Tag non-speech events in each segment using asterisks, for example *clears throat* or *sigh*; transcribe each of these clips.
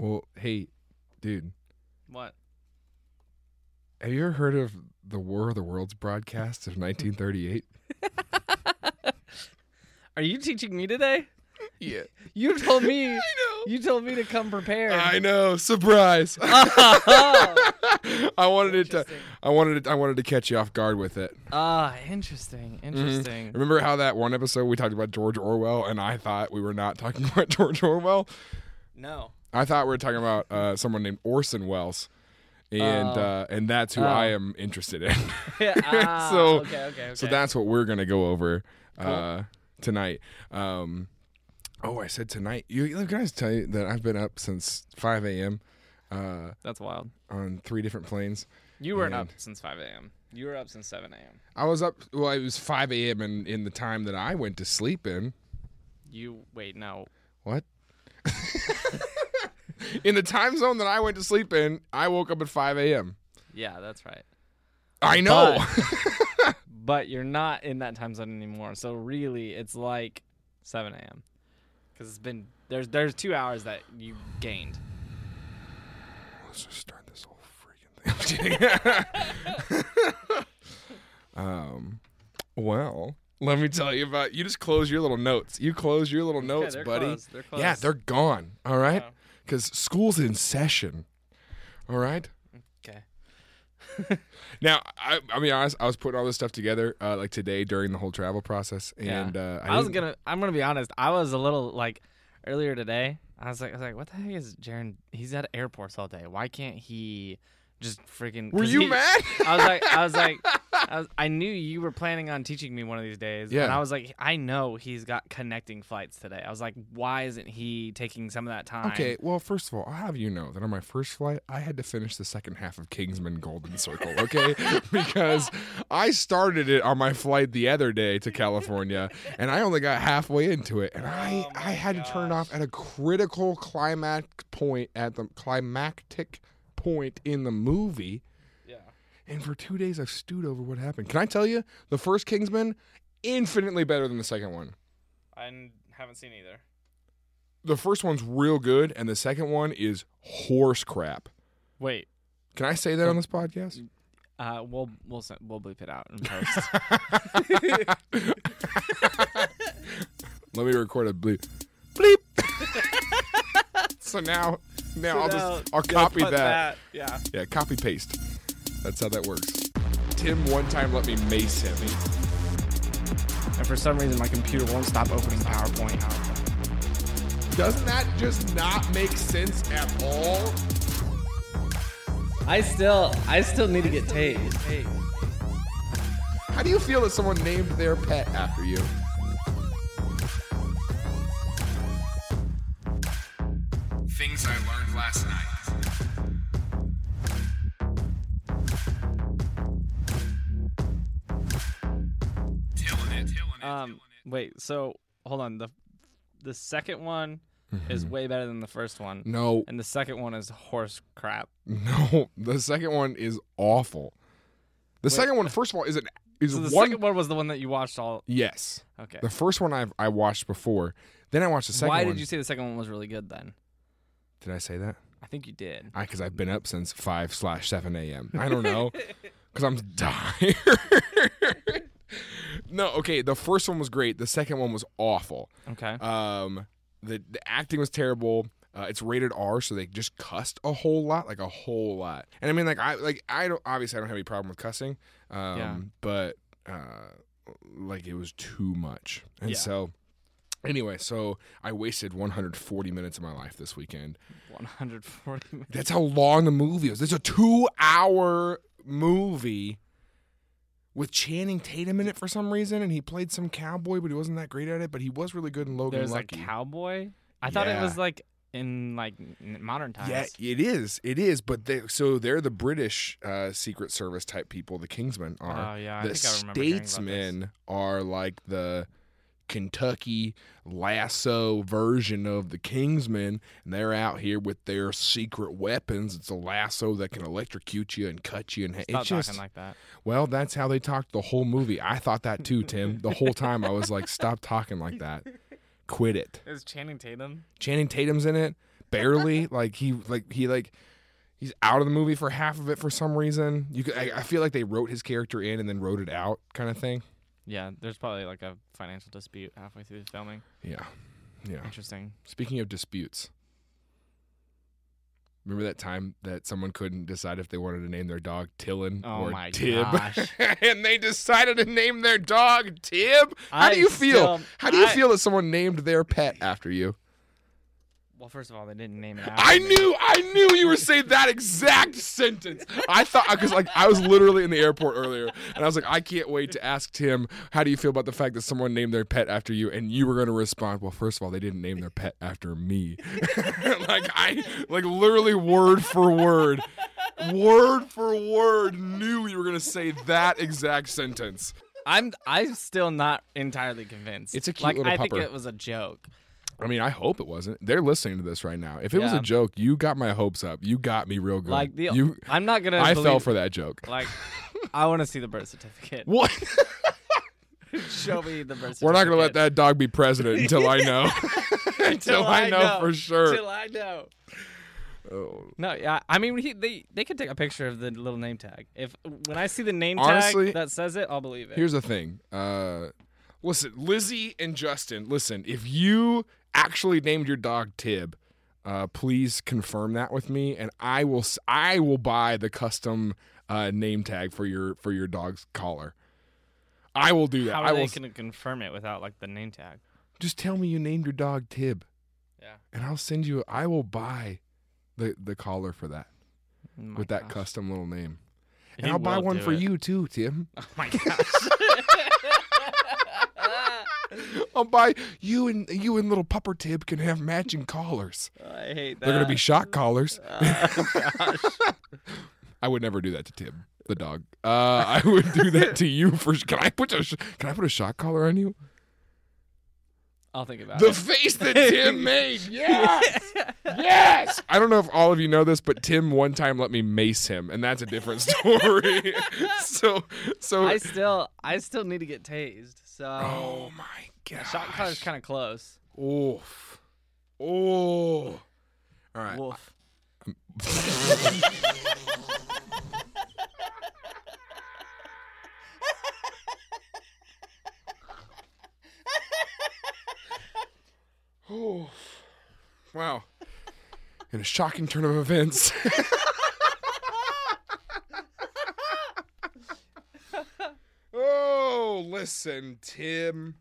Well, hey, dude, What? have you ever heard of the War of the Worlds broadcast of 1938? *laughs* *laughs* Are you teaching me today? yeah. You told me. *laughs* I know. You told me to come prepared. I know. Surprise. Oh, I wanted it to. I wanted it. I wanted to catch you off guard with it. Ah, interesting. Mm-hmm. Interesting. Remember how that one episode we talked about George Orwell, and I thought we were not talking about George Orwell. No. I thought we were talking about uh, someone named Orson Welles, and Oh. uh, and that's who Oh. I am interested in. *laughs* *laughs* ah, So- okay, okay, okay. So that's what we're gonna go over uh, Cool. tonight. Um, oh, I said tonight. You, guys tell you that I've been up since 5 a.m. Uh, that's wild. on three different planes. You weren't up since 5 a.m. You were up since 7 a.m. I was up. Well, it was 5 a.m. in in the time that I went to sleep in. You wait, no. What? *laughs* *laughs* in the time zone that I went to sleep in, I woke up at 5 a.m. Yeah, that's right. I know. *laughs* But you're not in that time zone anymore. So really, it's like 7 a.m. Because it's been there's there's two hours that you gained. Let's just start this whole freaking thing. *laughs* Um, well, let me tell you about. You just close your little notes. You close your little notes, they're buddy. closed, they're Yeah, they're gone. All right, Oh. Because school's in session. All right. Okay. *laughs* Now, I, I mean, honest, I was putting all this stuff together uh, like today during the whole travel process, Yeah. and uh, I was didn't- gonna. I'm gonna be honest. I was a little like earlier today. I was like, I was like, what the heck is Jaron? He's at airports all day. Why can't he just freaking? Were you he- mad? *laughs* I was like, I was like, *laughs* I, was, I knew you were planning on teaching me one of these days. Yeah. And I was like, I know he's got connecting flights today. I was like, why isn't he taking some of that time? Okay, well, first of all, I'll have you know that on my first flight, I had to finish the second half of Kingsman Golden Circle, okay? *laughs* because I started it on my flight the other day to California, and I only got halfway into it, and I, Oh I had to turn it off at a critical climax point at the climactic point in the movie. Yeah. And for two days, I've stewed over what happened. Can I tell you, the first Kingsman, infinitely better than the second one. I haven't seen either. The first one's real good, and the second one is horse crap. Wait. Can I say that on this podcast? Uh, we'll we'll we'll bleep it out in *laughs* post. Let me record a bleep. Bleep. *laughs* so now, now I'll just uh, I'll copy that. Yeah. Yeah, copy paste. That's how that works. Tim one time let me mace him. And for some reason, my computer won't stop opening PowerPoint. Doesn't that just not make sense at all? I still I still need to get tased. How do you feel that someone named their pet after you? Things I learned last night. Tilling it, tilling it, Um, wait. So hold on. the The second one is way better than the first one, No, and the second one is horse crap. no. *laughs* The second one is awful. The Wait. second one, first of all, is an is So the one. second one was the one that you watched all. yes, Okay. the first one I I watched before. Then I watched the second Why one. did you say the second one was really good then? Did I say that? I think you did. I because I've been up since five slash seven a.m. I don't know *laughs* because I'm tired. *laughs* no, okay. The first one was great. The second one was awful. Okay. Um, the the acting was terrible. Uh, it's rated R, so they just cussed a whole lot, like a whole lot. And I mean, like I like I don't obviously I don't have any problem with cussing. Um, Yeah. but uh, like it was too much, and Yeah. so. Anyway, so I wasted 140 minutes of my life this weekend 140 minutes. that's how long the movie was. It's a two-hour movie with Channing Tatum in it for some reason, and he played some cowboy, but he wasn't that great at it. But he was really good in Logan There's Lucky. a cowboy. I thought it was like in like modern times. yeah, it is. It is. But they so they're the British uh, Secret Service type people. The Kingsmen are. Oh yeah, I the think I remember hearing about this. Statesmen are like the Kentucky lasso version of the Kingsmen, and they're out here with their secret weapons. It's a lasso that can electrocute you and cut you, and ha- Stop it's just talking like that. well, that's how they talked the whole movie. I thought that too, Tim. *laughs* The whole time I was like, stop talking like that. Quit it. Is Channing Tatum? Channing Tatum's in it. barely. *laughs* like he like he like he's out of the movie for half of it for some reason. You could, I, I feel like they wrote his character in and then wrote it out, kind of thing. Yeah, there's probably like a financial dispute halfway through the filming. Yeah, yeah. Interesting. Speaking of disputes, remember that time that someone couldn't decide if they wanted to name their dog Tillin Oh or my Tib, gosh. *laughs* and they decided to name their dog Tib? How I do you feel? still- How do you I- feel that someone named their pet after you? Well, first of all, they didn't name it after *laughs* I me. knew, I knew you were saying that exact sentence. I thought because like I was literally in the airport earlier, and I was like, I can't wait to ask Tim, how do you feel about the fact that someone named their pet after you? And you were going to respond, well, first of all, they didn't name their pet after me. *laughs* like I, like literally word for word, word for word, knew you were going to say that exact sentence. I'm I'm still not entirely convinced. It's a cute like, little I think it was a joke. I mean, I hope it wasn't. They're listening to this right now. If it was a joke, you got my hopes up. You got me real good. Like the you, I'm not gonna. I believe, fell for that joke. Like, I want to see the birth certificate. What? *laughs* Show me the birth certificate. We're not going to let that dog be president until I know. *laughs* *laughs* until I know, for sure. Till I know. Oh. No, yeah. I mean, he, they they could take a picture of the little name tag. If when I see the name Honestly, tag that says it, I'll believe it. Here's the thing. Uh, listen, Lizzie and Justin, listen, if you actually named your dog Tib, uh, please confirm that with me, and I will I will buy the custom uh, name tag for your for your dog's collar. I will do that. How I are will they going to confirm it without like the name tag? just tell me you named your dog Tib, Yeah. and I'll send you. I will buy the the collar for that Oh with that gosh. custom little name. And He I'll buy one for it. you too, Tim. Oh my gosh. *laughs* *laughs* I'll buy you and you and little Pupper Tib can have matching collars. I hate that. They're gonna be shock collars. *laughs* Oh, gosh. *laughs* I would never do that to Tib, the dog. Uh, I would do that to you for. Can I put a sh- Can I put a shock collar on you? I'll think about The it. The face that Tim made. Yes, yes. I don't know if all of you know this, but Tim one time let me mace him, and that's a different story. so, so. I still I still need to get tased. Oh so oh my god. shot collar's kind of close. Oof. Oh. All right. Wolf. *laughs* Oh, wow. In a shocking turn of events. *laughs* oh, listen, Tim.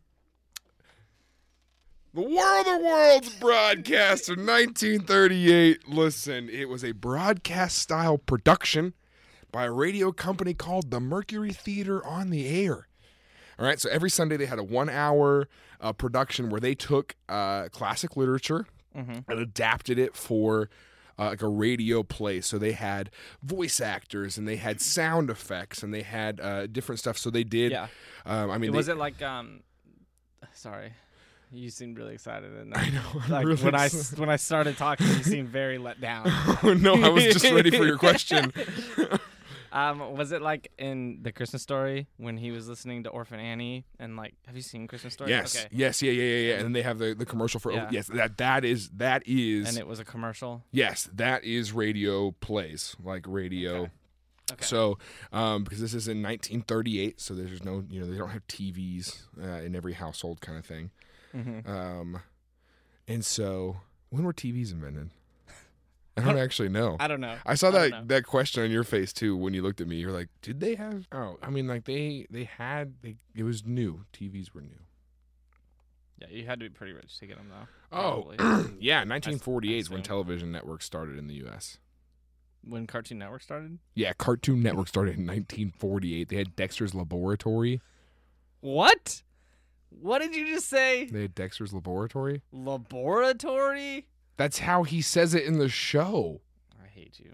The War of the Worlds broadcast of 1938. Listen, it was a broadcast style production by a radio company called the Mercury Theater on the Air. All right, so every Sunday they had a one hour uh, production where they took uh, classic literature Mhm. and adapted it for uh, like a radio play. So they had voice actors and they had sound effects and they had uh, different stuff. So they did. Yeah. Um, I mean, was they, it like um? Sorry, you seemed really excited. And *laughs* I know. I'm Like really when I excited. s- when I started talking, you seemed very let down. *laughs* no, I was just ready for your *laughs* question. Um, was it like in the Christmas story when he was listening to Orphan Annie and like, have you seen Christmas story? Yes, Okay. yes, yeah, yeah, yeah, yeah. And then they have the, the commercial for. Yeah. yes, that that is that is. And it was a commercial. yes, that is radio plays like radio. Okay. Okay. So, um, because this is in 1938, so there's no, you know, they don't have TVs uh, in every household, kind of thing. Mhm. Um, and so when were TVs invented? I don't actually know. I don't know. I saw don't that that question on your face too when you looked at me. You're like, did they have? Oh, I mean, like they they had they. It was new. TVs were new. Yeah, you had to be pretty rich to get them though. Oh, *clears throat* yeah. 1948 is when television networks started in the U.S. when Cartoon Network started. Yeah, Cartoon Network started in 1948. They had Dexter's Laboratory. What? What did you just say? They had Dexter's Laboratory. Laboratory? That's how he says it in the show. I hate you.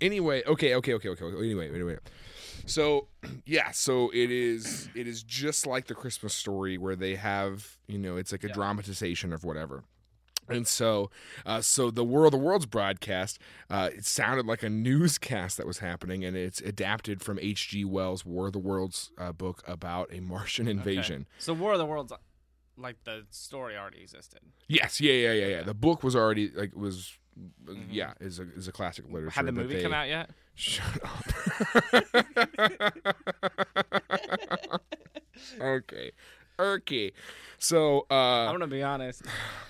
Anyway, okay, okay, okay, okay. okay. Anyway, anyway. So, *clears throat* yeah, so it is it is just like the Christmas story where they have, you know, it's like a Yeah. dramatization of whatever. And so, uh, so the World the Worlds broadcast, uh, it sounded like a *laughs* newscast that was happening, and it's adapted from H.G. Wells' War of the Worlds uh, book about a Martian invasion. So War of the Worlds, like the story already existed. Yes, yeah, yeah, yeah, yeah. The book was already like was yeah, is a is a classic literature. Had the movie come out yet? Shut up. *laughs* okay. Okay. So I'm uh gonna be honest.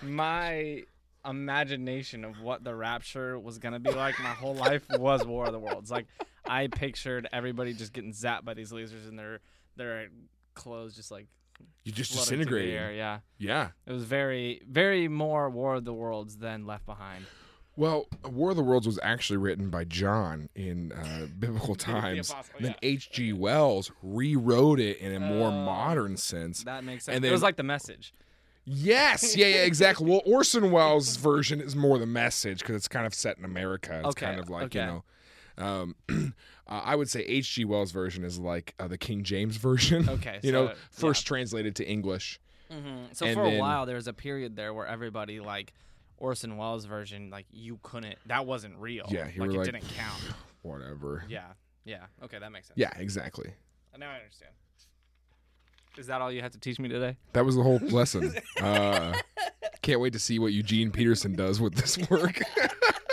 My imagination of what the Rapture was gonna be like my whole life was War of the Worlds. Like I pictured everybody just getting zapped by these lasers and their their clothes just like you just floating through the disintegrating. air. Yeah, Yeah. it was very very more War of the Worlds than Left Behind. Well, War of the Worlds was actually written by John in uh, *laughs* biblical *laughs* times. Apostle, then yeah. H.G. Wells rewrote it in a more Oh. modern sense. That makes sense. And then, it was like the message. Yes, yeah, yeah, exactly. *laughs* Well, Orson Welles' version is more the message because it's kind of set in America. It's Okay, kind of like you know. Um, *clears throat* uh, I would say H.G. Wells' version is like uh, the King James *laughs* version. Okay, you know, so, first translated to English. Mm-hmm. So And for then- a while there was a period there where everybody like Orson Welles version like you couldn't that wasn't real. Yeah, like it like- didn't count. *sighs* Whatever. Yeah. Yeah. Okay, that makes sense. Yeah, exactly. Now I understand. Is that all you had to teach me today? That was the whole lesson. *laughs* Uh, can't wait to see what Eugene Peterson does with this work. *laughs*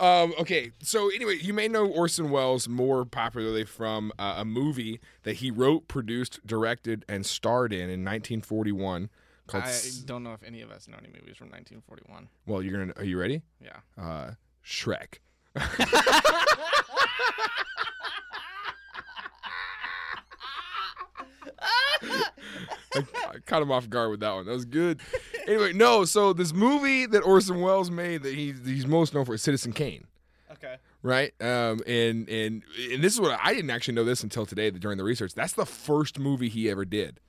um, okay, so anyway, you may know Orson Welles more popularly from uh, a movie that he wrote, produced, directed, and starred in in 1941 called. I S- don't know if any of us know any movies from 1941. well, you're gonna. Are you ready? Yeah. Uh, Shrek. *laughs* *laughs* I, I caught him off guard with that one. That was good. Anyway, no. So this movie that Orson Welles made that he's he's most known for is Citizen Kane, Okay. right? Um, and and and this is what I didn't actually know this until today during the research. That's the first movie he ever did.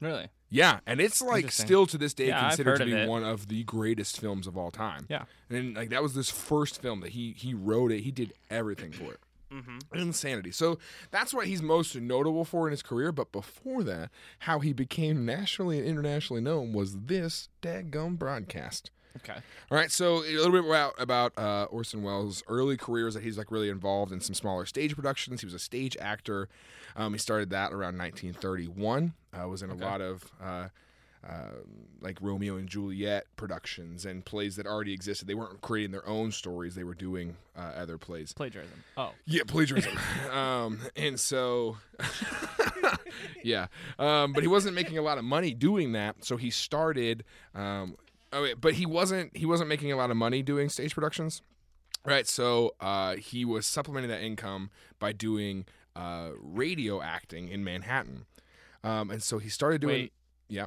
Really? Yeah, and it's like still to this day Yeah, considered to be it. one of the greatest films of all time. Yeah. and like that was this first film that he he wrote it. He did everything for it. Mm-hmm. Insanity. So that's what he's most notable for in his career. But before that, how he became nationally and internationally known was this daggum broadcast. Okay. All right, so a little bit about about uh, Orson Welles' early career is that he's like really involved in some smaller stage productions. He was a stage actor. Um, he started that around 1931. Uh, was in Okay. a lot of uh, uh, like Romeo and Juliet productions and plays that already existed. They weren't creating their own stories; they were doing uh, other plays. Plagiarism. Oh. Yeah, plagiarism. *laughs* um, and so, *laughs* yeah, um, but he wasn't making a lot of money doing that. So he started. Um, oh, wait, but he wasn't. He wasn't making a lot of money doing stage productions, right? So uh, he was supplementing that income by doing uh, radio acting in Manhattan. Um, and so he started doing. Wait. Yeah.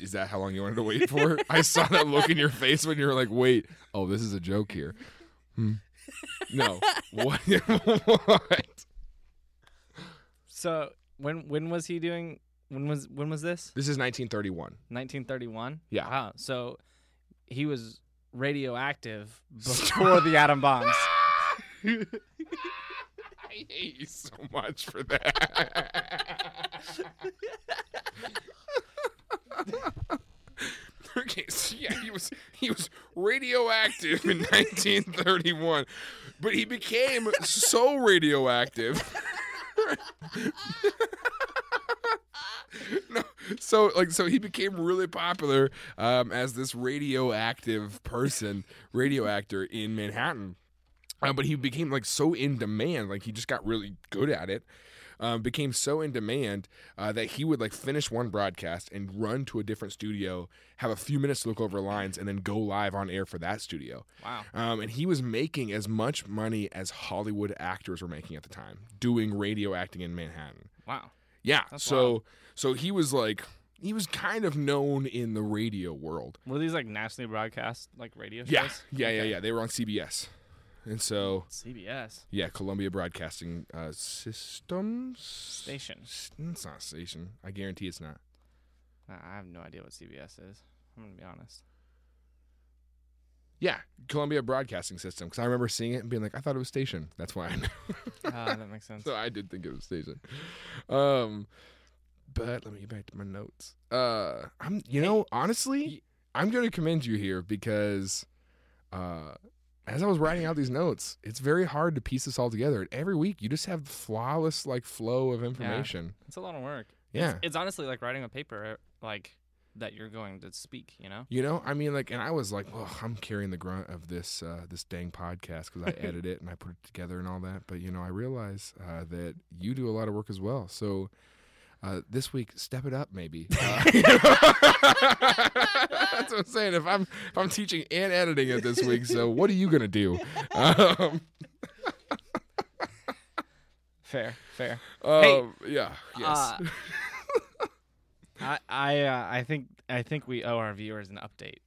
Is that how long you wanted to wait for? *laughs* I saw that look in your face when you were like, "Wait, oh, this is a joke here." Hmm. No. *laughs* what? what? So when when was he doing? When was when was this? This is 1931. 1931. Yeah. Wow. So he was radioactive *laughs* before the atom bombs. I hate you so much for that. Okay, so yeah, he was he was radioactive in 1931, but he became so radioactive. *laughs* no, so like so he became really popular um, as this radioactive person, radio actor in Manhattan. Uh, but he became like so in demand, like he just got really good at it. Um, became so in demand uh, that he would like finish one broadcast and run to a different studio, have a few minutes to look over lines, and then go live on air for that studio. Wow. Um, and he was making as much money as Hollywood actors were making at the time, doing radio acting in Manhattan. Wow. Yeah, That's so wild. so he was like he was kind of known in the radio world. Were these like nationally broadcast like radio shows? Yeah, yeah, yeah, yeah. They were on CBS, and so CBS yeah, Columbia Broadcasting uh, Systems station. S- It's not station. I guarantee it's not. I have no idea what CBS is. I'm gonna be honest. Yeah, Columbia Broadcasting System. Because I remember seeing it and being like, I thought it was station. That's why I knew. Ah, that makes *laughs* sense. so I did think it was station. Um, but let me get back to my notes. Uh, I'm, you know, honestly, I'm going to commend you here because, uh, as I was writing out these notes, it's very hard to piece this all together. Every week, you just have flawless like flow of information. It's a lot of work. Yeah, It's, it's honestly like writing a paper. uh, Like that you're going to speak. You know. You know, I mean, like, and I was like, well, I'm carrying the grunt of this uh, this dang podcast because I *laughs* edit it and I put it together and all that. But you know, I realize uh, that you do a lot of work as well. So uh, this week, step it up, maybe. *laughs* Uh, *laughs* that's what I'm saying. If I'm if I'm teaching and editing it this week, so what are you gonna do? Um, *laughs* Fair, fair. um, yeah. Yes. Uh, I I uh, I think I think we owe our viewers an update.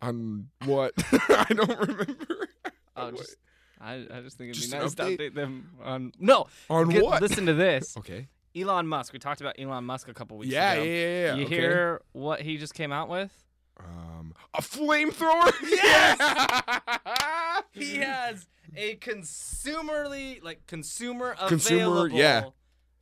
On what? I don't remember. Oh, just I, I just think it'd Just be nice update? to update them on no. On Get- what? Listen to this. *laughs* Okay. Elon Musk. We talked about Elon Musk a couple weeks Yeah, yeah, ago. yeah, yeah. You okay. hear what he just came out with? Um, a flamethrower? *laughs* Yes! He has a consumerly like consumer Consumer, yeah.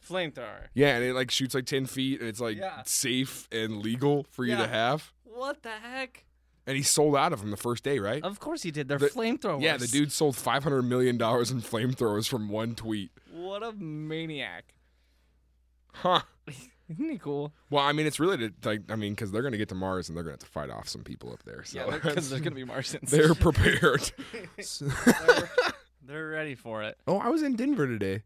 flamethrower. yeah, and it like shoots like 10 feet and it's like Yeah. safe and legal for you Yeah. to have. What the heck? And he sold out of them the first day, right? Of course he did. They're The- flamethrowers. Yeah, the dude sold $500 million in flamethrowers from one tweet. What a maniac. Huh. *laughs* Isn't he cool? Well, I mean, it's really to, like, I mean, because they're going to get to Mars and they're going to have to fight off some people up there. So yeah, because there's gonna be *laughs* Martians. they're prepared. they're, *laughs* they're ready for it. oh, I was in Denver today.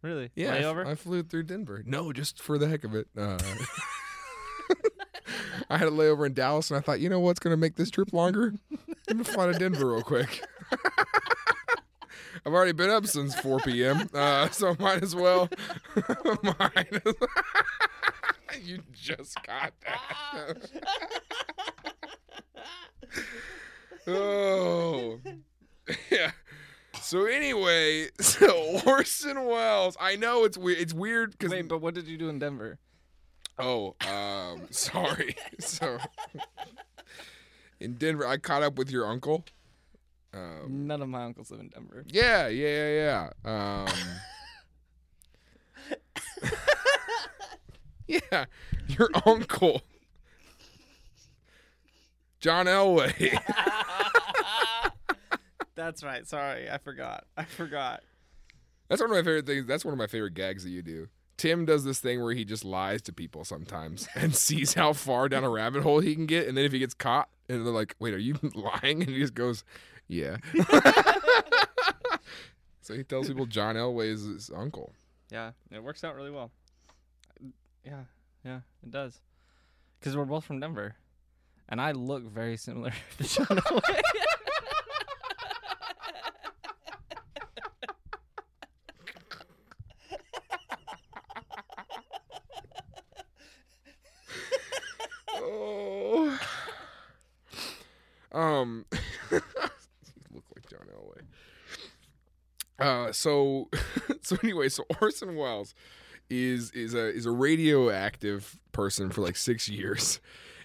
Really? Yeah, I f- Layover? I, flew through Denver. No, just for the heck of it. Uh, I had a layover in Dallas, and I thought, you know what's going to make this trip longer? Let me fly to Denver real quick. *laughs* I've already been up since 4 p.m., uh, so might as well. *laughs* might as *laughs* you just got that. oh, yeah. So anyway, so Orson Welles. I know it's weird. It's weird because Wait, but what did you do in Denver? Oh, um, *laughs* sorry. *laughs* so *laughs* in Denver, I caught up with your uncle. Um, None of my uncles live in Denver. yeah, yeah, yeah, yeah. Um, yeah, your uncle, John Elway. That's right. Sorry, I forgot. I forgot. That's one of my favorite things. That's one of my favorite gags that you do. Tim does this thing where he just lies to people sometimes *laughs* and sees how far down a rabbit hole he can get, and then if he gets caught, and they're like, "Wait, are you *laughs* lying?" and he just goes, "Yeah." *laughs* so he tells people John Elway is his uncle. Yeah, it works out really well. Yeah, yeah, it does. Because we're both from Denver, and I look very similar to John Elway. oh. Um, you *laughs* look like John Elway. Uh, so, *laughs* so anyway, so Orson Welles is is a is a radioactive person for like six years,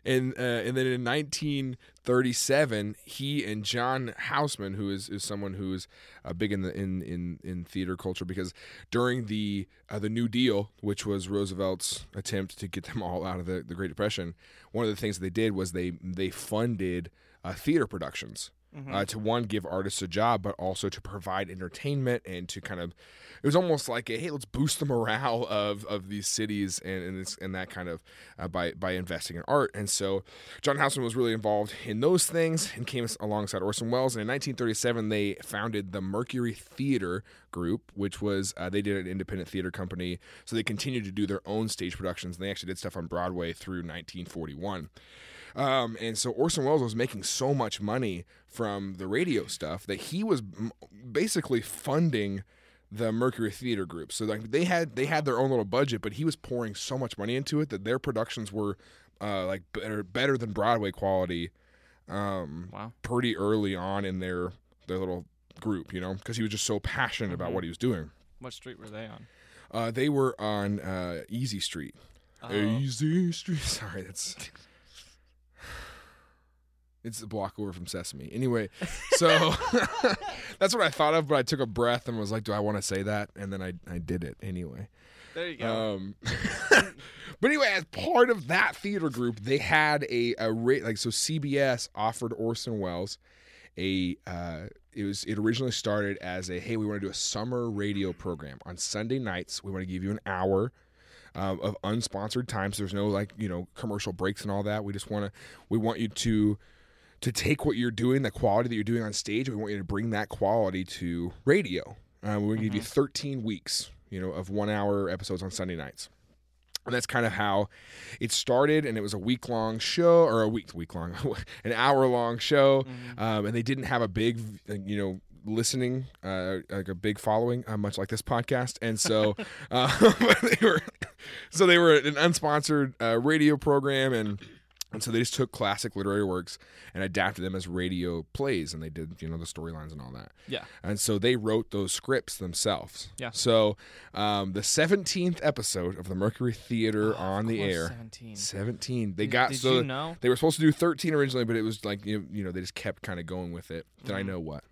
and uh, and then in 1937, he and John Houseman, who is, is someone who's uh, big in the in, in in theater culture, because during the uh, the New Deal, which was Roosevelt's attempt to get them all out of the, the Great Depression, one of the things that they did was they they funded uh, theater productions uh, to one give artists a job, but also to provide entertainment and to kind of it was almost like a hey let's boost the morale of of these cities and and, this, and that kind of uh, by by investing in art. And so John Houseman was really involved in those things and came alongside Orson Welles. And in 1937 they founded the Mercury Theater Group, which was uh, they did an independent theater company. So they continued to do their own stage productions. And they actually did stuff on Broadway through 1941. Um, and so Orson Welles was making so much money from the radio stuff that he was m- basically funding the Mercury Theater Group. So like they had they had their own little budget, but he was pouring so much money into it that their productions were uh, like better better than Broadway quality. Um, Wow. pretty early on in their their little group, you know, because he was just so passionate about what he was doing. What street were they on? Uh, they were on uh, Easy Street. Oh. Easy Street. *laughs* Sorry, that's *laughs* it's the block over from Sesame. Anyway, so *laughs* that's what I thought of, but I took a breath and was like, "Do I want to say that?" And then I I did it anyway. There you go. Um, *laughs* but anyway, as part of that theater group, they had a, a rate like so. CBS offered Orson Welles a. Uh, it was it originally started as a hey, we want to do a summer radio program on Sunday nights. We want to give you an hour. um, of unsponsored times. There's no like you know commercial breaks and all that. We just want to we want you to to take what you're doing, the quality that you're doing on stage. We want you to bring that quality to radio. Uh, we're gonna give you 13 weeks, you know, of one hour episodes on Sunday nights. And that's kind of how it started. And it was a week long show, or a week week long, *laughs* an hour long show. Um, and they didn't have a big, you know, listening, uh, like a big following, uh, much like this podcast. And so, uh, *laughs* *laughs* they were, so they were an unsponsored uh, radio program, and and so they just took classic literary works and adapted them as radio plays, and they did, you know, the storylines and all that. Yeah. And so they wrote those scripts themselves. Yeah. So um, the 17th episode of the Mercury Theater Oh, on the air. 17. 17. They Did- got did so you know? they were supposed to do 13 originally, but it was like you you know they just kept kind of going with it. Did I Mhm. know what?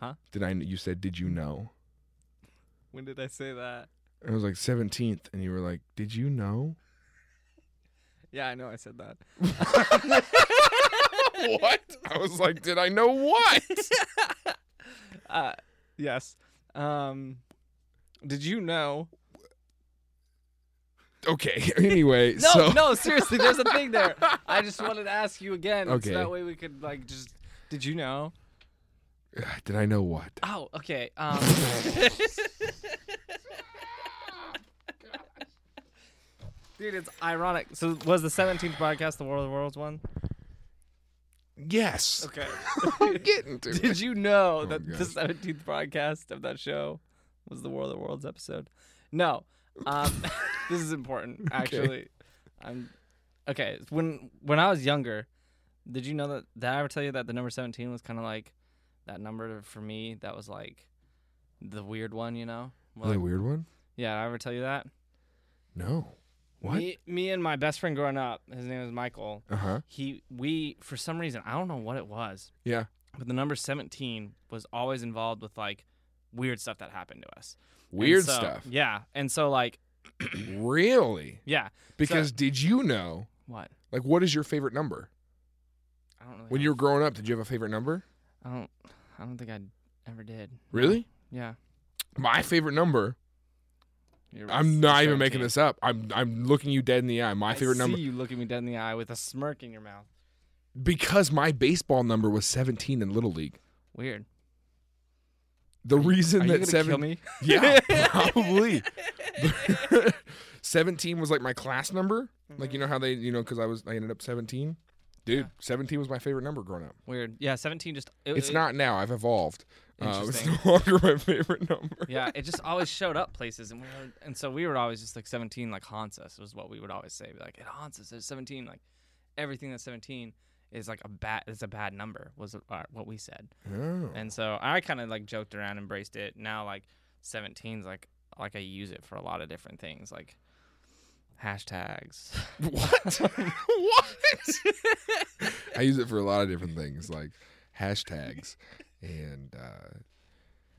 Huh? Did I? You said did you know? When did I say that? I was like 17th, and you were like, did you know? Yeah, I know I said that. *laughs* what? I was like, did I know what? *laughs* uh, yes. Um, did you know? okay. *laughs* Anyway, No, so no, seriously. There's a thing there. I just wanted to ask you again, Okay. so that way we could like just. Did you know? did I know what? Oh, okay. Um, dude, it's ironic. So was the 17th podcast the War of the Worlds one? Yes. Okay. *laughs* I'm getting to Did it. you know Oh, that the gosh. 17th broadcast of that show was the War of the Worlds episode? No. Um, *laughs* this is important, *laughs* actually. I'm okay. When when I was younger, did you know that? Did I ever tell you that the number 17 was kind of like that number for me? That was like the weird one, you know? Like- weird one? yeah, did I ever tell you that? No. What? Me, me and my best friend growing up, his name was Michael. Uh huh. He we for some reason I don't know what it was. Yeah. but the number 17 was always involved with like weird stuff that happened to us And Weird so- stuff. yeah and so like *clears throat* *clears throat* Really? yeah Because did you know? what Like, what is your favorite number? i don't really When you were growing up, did you have a favorite number? i don't i don't think i ever did Really? yeah My favorite number. You're I'm not even making this up. I'm I'm looking you dead in the eye. My I favorite see number you looking me dead in the eye with a smirk in your mouth because my baseball number was 17 in little league. weird The reason that seven me *laughs* Yeah, probably. *laughs* *laughs* 17 was like my class number. Like you know how they, you know, cuz I was I ended up 17. Dude, Yeah. 17 was my favorite number growing up. weird yeah 17 just it, It's it- not now. I've evolved. Uh, it's *laughs* no longer my favorite number. yeah it just always showed up places and we were and so we were always just like 17 like haunts us was what we would always say like it haunts us it's 17 like everything that's 17 is like a bad it's a bad number was uh, what we said Oh. and so i kind of like joked around embraced it now like 17's like like i use it for a lot of different things like hashtags What? what? *laughs* I use it for a lot of different things, like hashtags and uh,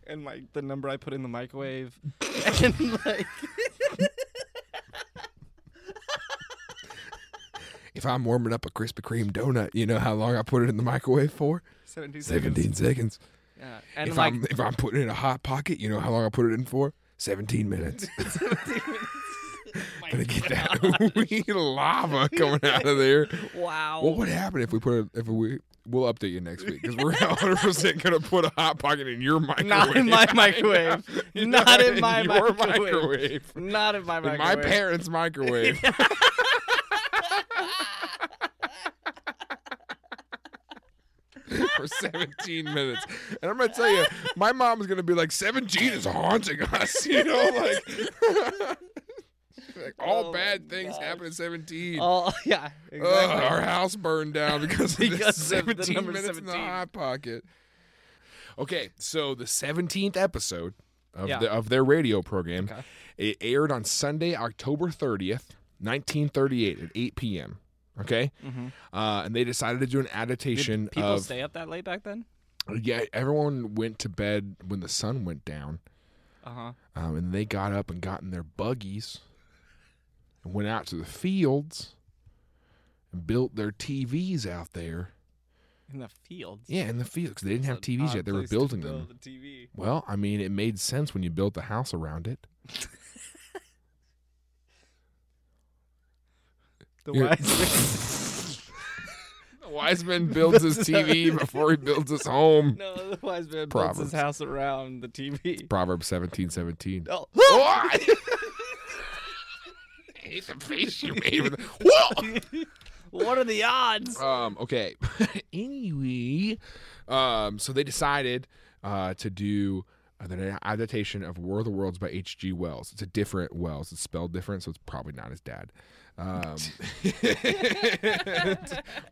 and like the number i put in the microwave *laughs* and like if I'm warming up a Krispy Kreme donut, you know how long I put it in the microwave for? 17 seconds. 17 seconds. yeah and if like I'm if I'm putting it in a hot pocket, you know how long I put it in for? 17 minutes. *laughs* 17 minutes My Gonna get that *laughs* wee lava coming out of there. wow What would happen if we put it if we we'll update you next week because we're *laughs* 100 percent gonna put a hot pocket in your microwave. Not in my *laughs* microwave. Not in my your microwave. microwave. Not in my In microwave. my parents' microwave. for 17 minutes. And I'm going to tell you, my mom's going to be like, 17 is haunting us. You know, like, like *laughs* all Oh bad things gosh. happen at 17. Oh *laughs* yeah, Ugh, our house burned down *laughs* because, of Because this of the 17 number minutes in the hot pocket. Okay, so the 17th episode of Yeah. the, of their radio program, Okay. it aired on Sunday, October 30th, 1938 at 8 p.m. Okay, Mhm. uh, and they decided to do an adaptation Did people of stay up that late back then? yeah. Everyone went to bed when the sun went down, Uh huh. um, and they got up and got in their buggies and went out to the fields and built their TVs out there. In the fields. Yeah, in the fields 'cause they didn't have TVs yet. They were building them. TV. Well, I mean, it made sense when you built the house around it. *laughs* The wise *laughs* The wise man builds his TV *laughs* before he builds his home. No, the wise man builds his house around the TV. Proverbs seventeen seventeen. Oh. Hate the face you made with *laughs* Whoa! what are the odds? Um, okay. *laughs* anyway, um, so they decided uh, to do an adaptation of War of the Worlds by H.G. Wells. It's a different Wells. It's spelled different, so it's probably not his dad. Um, *laughs*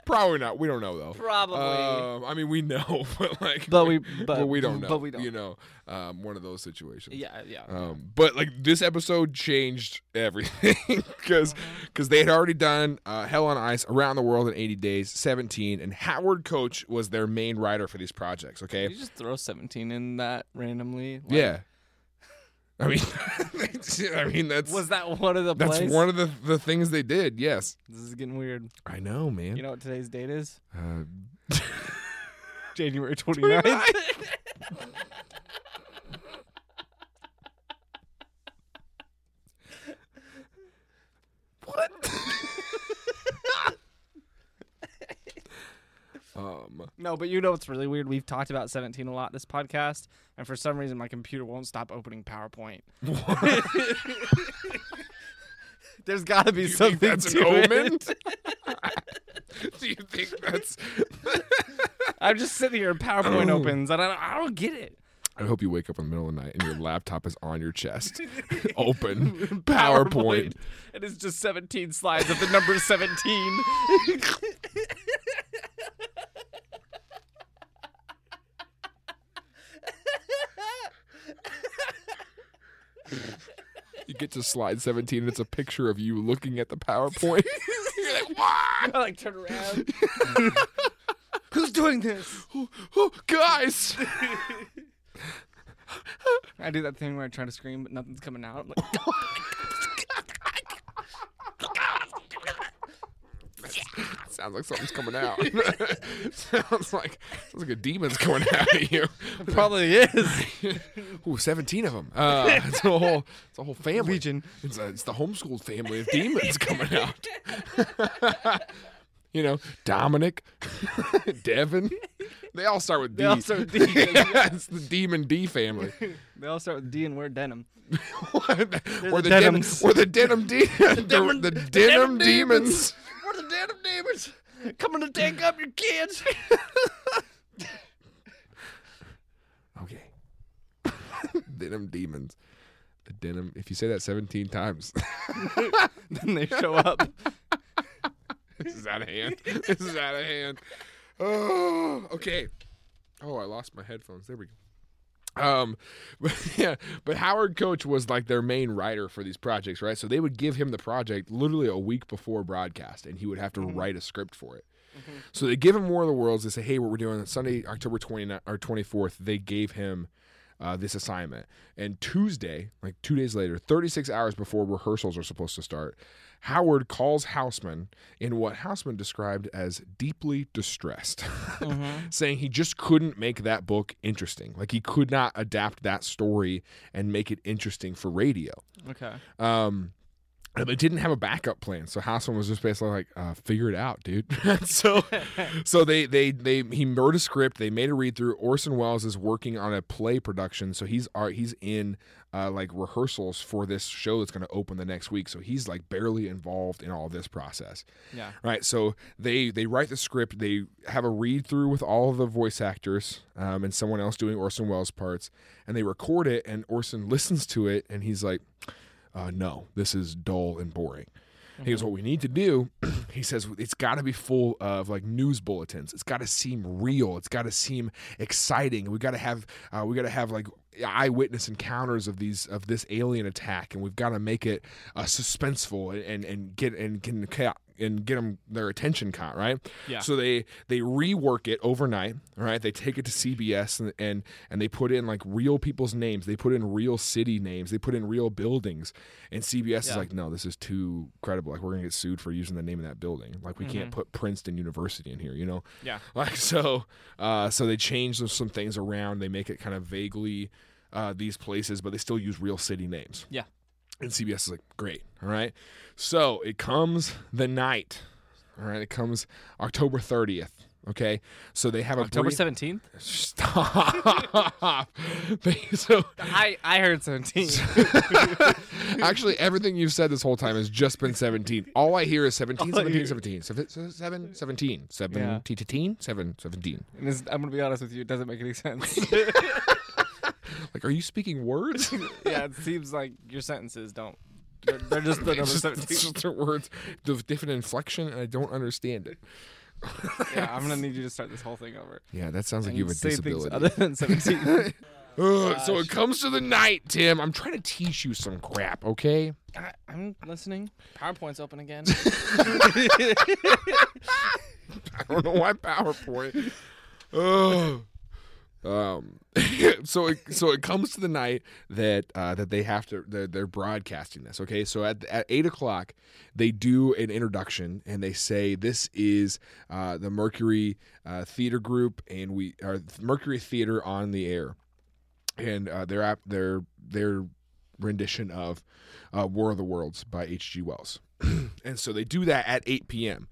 probably not. We don't know though. Probably. Um, I mean, we know, *laughs* but like, But we- but, but- we don't *laughs* know. but we don't. You know, um, one of those situations. yeah, yeah. Um, but like this episode changed everything because because they had already done uh, Hell on Ice around the world in 80 days, 17, and Howard Koch was their main writer for these projects. Okay, Did you just throw 17 in that randomly? Like, yeah. I mean, *laughs* I mean that's Was that one of the that's plays? one of the the things they did. Yes, This is getting weird. I know, man. You know what today's date is? uh, *laughs* January *laughs* 29th. what? Um, no, but you know what's really weird? We've talked about 17 a lot this podcast, and for some reason my computer won't stop opening PowerPoint. *laughs* There's got to be you something think that's an to omen? it. *laughs* *laughs* Do you think that's? I'm just sitting here and PowerPoint opens, and I don't, I don't get it. I hope you wake up in the middle of the night and your laptop is on your chest, open, PowerPoint. And it's just 17 slides of the number 17. You get to slide 17 and it's a picture of you looking at the PowerPoint. *laughs* You're like, what? I like turn around. *laughs* Who's doing this? Oh, oh, guys. *laughs* I do that thing where I try to scream, but nothing's coming out. I'm like, Sounds like something's coming out. sounds like sounds like a demon's coming out of you. probably is. *laughs* Ooh, 17 of them. Uh, *laughs* it's a whole it's a whole family. Legion. It's, a, it's the homeschooled family of demons coming out. *laughs* you know, Dominic, Devin. They all start with D. They all start with D, yeah, it's the Demon D family. They all start with D and wear denim. or the the denim, or the denim de- the, denim- the the denim, denim demons. We're the denim demons coming to take up your kids. *laughs* Okay. *laughs* denim demons. The denim. If you say that 17 times, *laughs* then they show up. this is out of hand. This is out of hand. Oh, okay. Oh, I lost my headphones. There we go. Um, but yeah, but Howard Koch was like their main writer for these projects, right? So they would give him the project literally a week before broadcast, and he would have to write a script for it. So they give him War of the Worlds. They say, "Hey, what we're doing on Sunday, October 29th or 24th." They gave him uh, this assignment, and Tuesday, like two days later, 36 hours before rehearsals are supposed to start, Howard calls Houseman in what Houseman described as deeply distressed, *laughs* saying he just couldn't make that book interesting. Like he could not adapt that story and make it interesting for radio. Okay. Um, they didn't have a backup plan, so Houseman was just basically like, uh, "Figure it out, dude." *laughs* *laughs* so, *laughs* so they they they he wrote a script. They made a read through. Orson Welles is working on a play production, so he's uh, he's in uh, like rehearsals for this show that's going to open the next week. So he's like barely involved in all this process. Yeah. Right. So they they write the script. They have a read through with all of the voice actors um, and someone else doing Orson Welles parts, and they record it. And Orson listens to it, and he's like, uh, "No, this is dull and boring." He goes, "What we need to do," *clears throat* he says, "it's got to be full of like news bulletins. It's got to seem real. It's got to seem exciting. We got to have uh, we got to have like eyewitness encounters of these of this alien attack, and we've got to make it uh, suspenseful and, and and get and can ca- and get them their attention caught, right? Yeah. So they they rework it overnight, right? They take it to CBS and and and they put in like real people's names. They put in real city names. They put in real buildings. And CBS is like, no, this is too credible. Like we're gonna get sued for using the name of that building. Like we can't put Princeton University in here, you know? Yeah. *laughs* Like so, uh, so they change some- some things around. They make it kind of vaguely uh, these places, but they still use real city names. Yeah. And CBS is like, great. All right. So it comes the night. All right. It comes October 30th. Okay. So they have a October brief- seventeenth. Stop. *laughs* They- so I I heard seventeen. *laughs* actually, everything you've said this whole time has just been 17. All I hear is 17, All I 17, 17. Seven, seven, 17, 17, 17. And this, I'm gonna be honest with you, it doesn't make any sense. *laughs* Like, are you speaking words? *laughs* yeah, it seems like your sentences don't. They're, they're just the *laughs* number just, it's just the words, the different inflection, and I don't understand it. Yeah, I'm gonna *laughs* need you to start this whole thing over. Yeah, that sounds like And you have a say things disability. other than seventeen. Ugh, so it comes to the night, Tim. I'm trying to teach you some crap, okay? I, I'm listening. PowerPoint's open again. I don't know why PowerPoint. Ugh. Um, *laughs* so it, so it comes to the night that uh, that they have to they're, they're broadcasting this. Okay, so at at eight o'clock they do an introduction and they say this is uh, the Mercury uh, Theater Group and we are Mercury Theater on the air, and uh, their their their rendition of uh, War of the Worlds by H.G. Wells, *clears throat* and so they do that at eight p.m.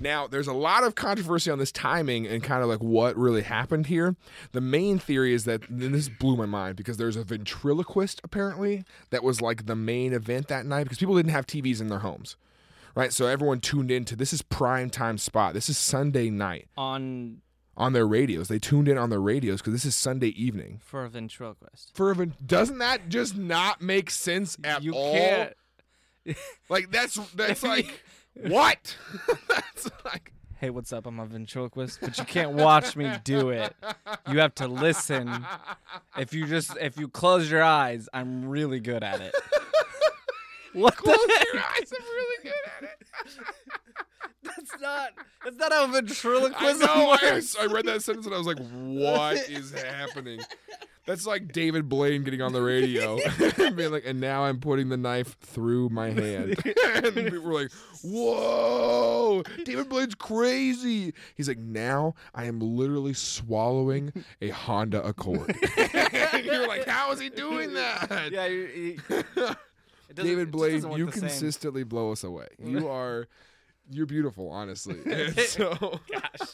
Now, there's a lot of controversy on this timing and kind of like what really happened here. The main theory is that, and this blew my mind because there's a ventriloquist apparently that was like the main event that night because people didn't have TVs in their homes, right? So everyone tuned into this is prime time spot. This is Sunday night On on their radios. They tuned in on their radios because this is Sunday evening. for a ventriloquist. For a, ven- doesn't that just not make sense at you all? can't. Like that's that's *laughs* like what? *laughs* that's like Hey, what's up? I'm a ventriloquist, but you can't watch me do it. You have to listen. If you just if you close your eyes, I'm really good at it. *laughs* What close the your eyes. I'm really good at it. *laughs* That's not that's not how I ventriloquism know. I, works. I read that sentence and I was like, "What is happening?" That's like David Blaine getting on the radio *laughs* and being like, "And now I'm putting the knife through my hand," *laughs* and people were like, "Whoa, David Blaine's crazy." He's like, "Now I am literally swallowing a Honda Accord." *laughs* and you're like, "How is he doing that?" Yeah, you, you, it doesn't- it David Blaine, you the same. consistently blow us away. You are, you're beautiful, honestly. And so, Gosh.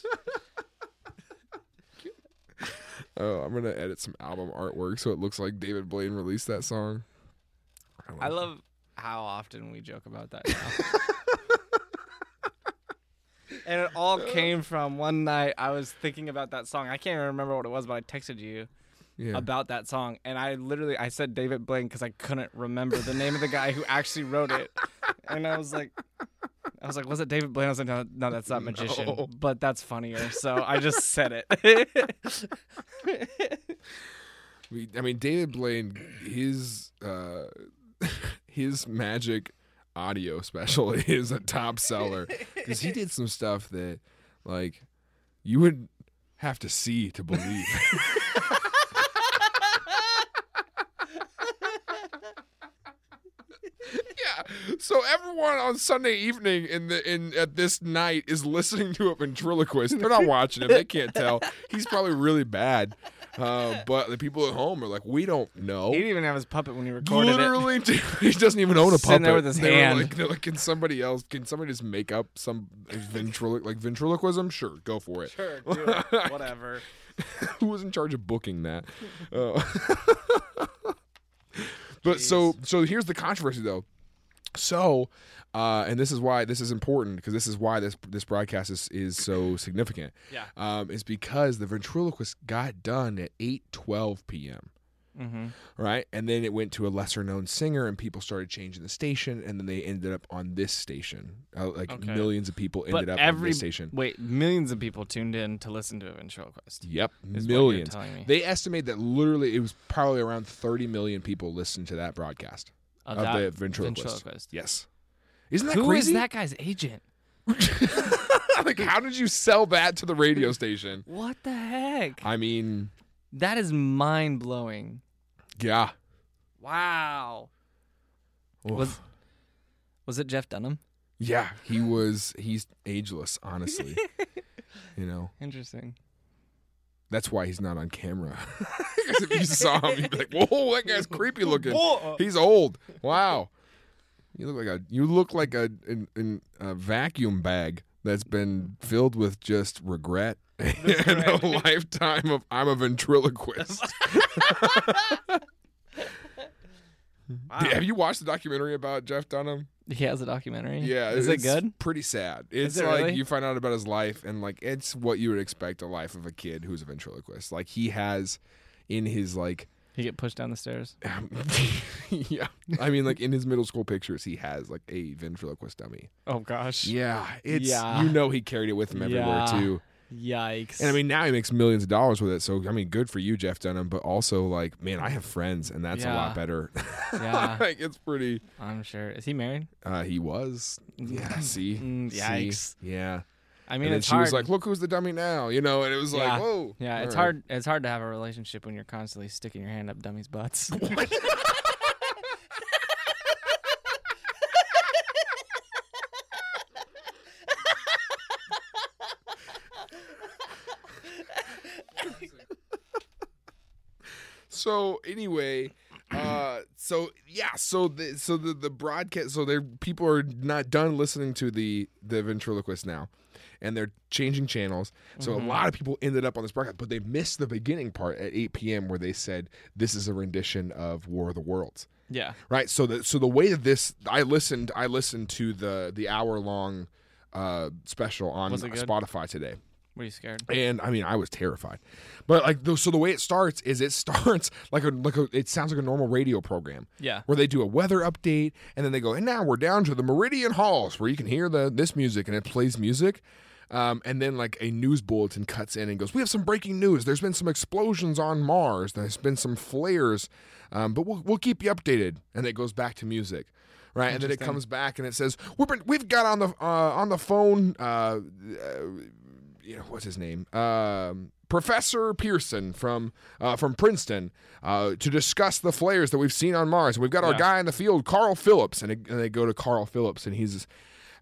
Oh, I'm gonna edit some album artwork so it looks like David Blaine released that song. don't I love how often we joke about that now. *laughs* and it all came from one night I was thinking about that song. I can't even remember what it was, but I texted you yeah. about that song, and I literally I said David Blaine because I couldn't remember the name of the guy who actually wrote it, and I was like. I was like, was it David Blaine? I was like, no, no that's not magician, No. but that's funnier. So I just said it. *laughs* I mean, David Blaine, his uh, *laughs* his magic audio special *laughs* is a top seller because he did some stuff that, like, you would have to see to believe. yeah. So everyone on Sunday evening in the in at this night is listening to a ventriloquist. They're not watching him. They can't tell. He's probably really bad. Uh, but the people at home are like, we don't know. he didn't even have his puppet when he recorded it. Literally, dude, *laughs* he doesn't even own a Sitting puppet. there with his They were hand. Like, they're like, can somebody else? Can somebody just make up some ventrilo- like ventriloquism? Sure, go for it. Sure, do it. *laughs* Whatever. *laughs* Who was in charge of booking that? Uh, but so so here's the controversy though. So, uh, and this is why this is important because this is why this this broadcast is is so significant. Yeah. Um, is because the ventriloquist got done at eight twelve p.m. Mm-hmm. right? And then it went to a lesser known singer, and people started changing the station, and then they ended up on this station. Uh, like Okay. millions of people But ended up on every this station. wait, millions of people tuned in to listen to a ventriloquist. Yep, is what you're millions. They estimate that literally it was probably around 30 million people listened to that broadcast Of of, that the ventriloquist. ventriloquist. Yes. Isn't that crazy? Who is that guy's agent? *laughs* like, how did you sell that to the radio station? What the heck? I mean, That is mind blowing. yeah. Wow. Oof. Was was it Jeff Dunham? yeah, he was. He's ageless, honestly. *laughs* you know, Interesting. That's why he's not on camera. *laughs* Because if you saw him, you'd be like, *laughs* "Whoa, that guy's creepy looking." He's old. Wow. You look like a you look like a an, an, a vacuum bag that's been filled with just regret *laughs* and a lifetime of I'm a ventriloquist. Wow. Have you watched the documentary about Jeff Dunham? He has a documentary. Yeah, Is it good? Pretty sad. It's it like really? you find out about his life, and like it's what you would expect a life of a kid who's a ventriloquist. Like he has in his like, He get pushed down the stairs. *laughs* yeah. I mean, like in his middle school pictures, he has like a ventriloquist dummy. Oh gosh. Yeah, it's Yeah. you know he carried it with him everywhere Yeah. too. Yikes. And I mean, now he makes millions of dollars with it. So I mean, good for you, Jeff Dunham. But also, like, man, I have friends, and that's a lot better. Yeah. *laughs* like it's pretty. I'm sure. Is he married? Uh, he was. Yeah. *laughs* See. Mm, See? yikes. Yeah. I and mean, it's she hard. was like, "Look who's the dummy now," you know, and it was Yeah. like, "Whoa." yeah, it's right. hard. It's hard to have a relationship when you're constantly sticking your hand up dummies' butts. *laughs* So anyway, uh, so yeah, so the so the the broadcast, so there people are not done listening to the the ventriloquist now, and they're changing channels. So Mm-hmm. a lot of people ended up on this broadcast, but they missed the beginning part at 8 p.m. where they said this is a rendition of War of the Worlds. yeah. right so the so the way that this i listened i listened to the the hour long uh special on good? spotify today Were you scared? and i mean i was terrified. But like the, so the way it starts is it *laughs* starts like a like a it sounds like a normal radio program. Yeah. where they do a weather update and then they go and now we're down to the meridian halls where you can hear the this music and it plays music. Um, and then like a news bulletin cuts in and goes we have some breaking news. There's been some explosions on mars. There's been some flares um, but we'll, we'll keep you updated. And it goes back to music right? And then it comes back and it says we've been we've got on the uh, on the phone uh, uh, you know what's his name um, professor pearson from uh, from princeton uh, to discuss the flares that we've seen on mars we've got our Yeah. guy in the field carl phillips and, and they go to carl phillips and he's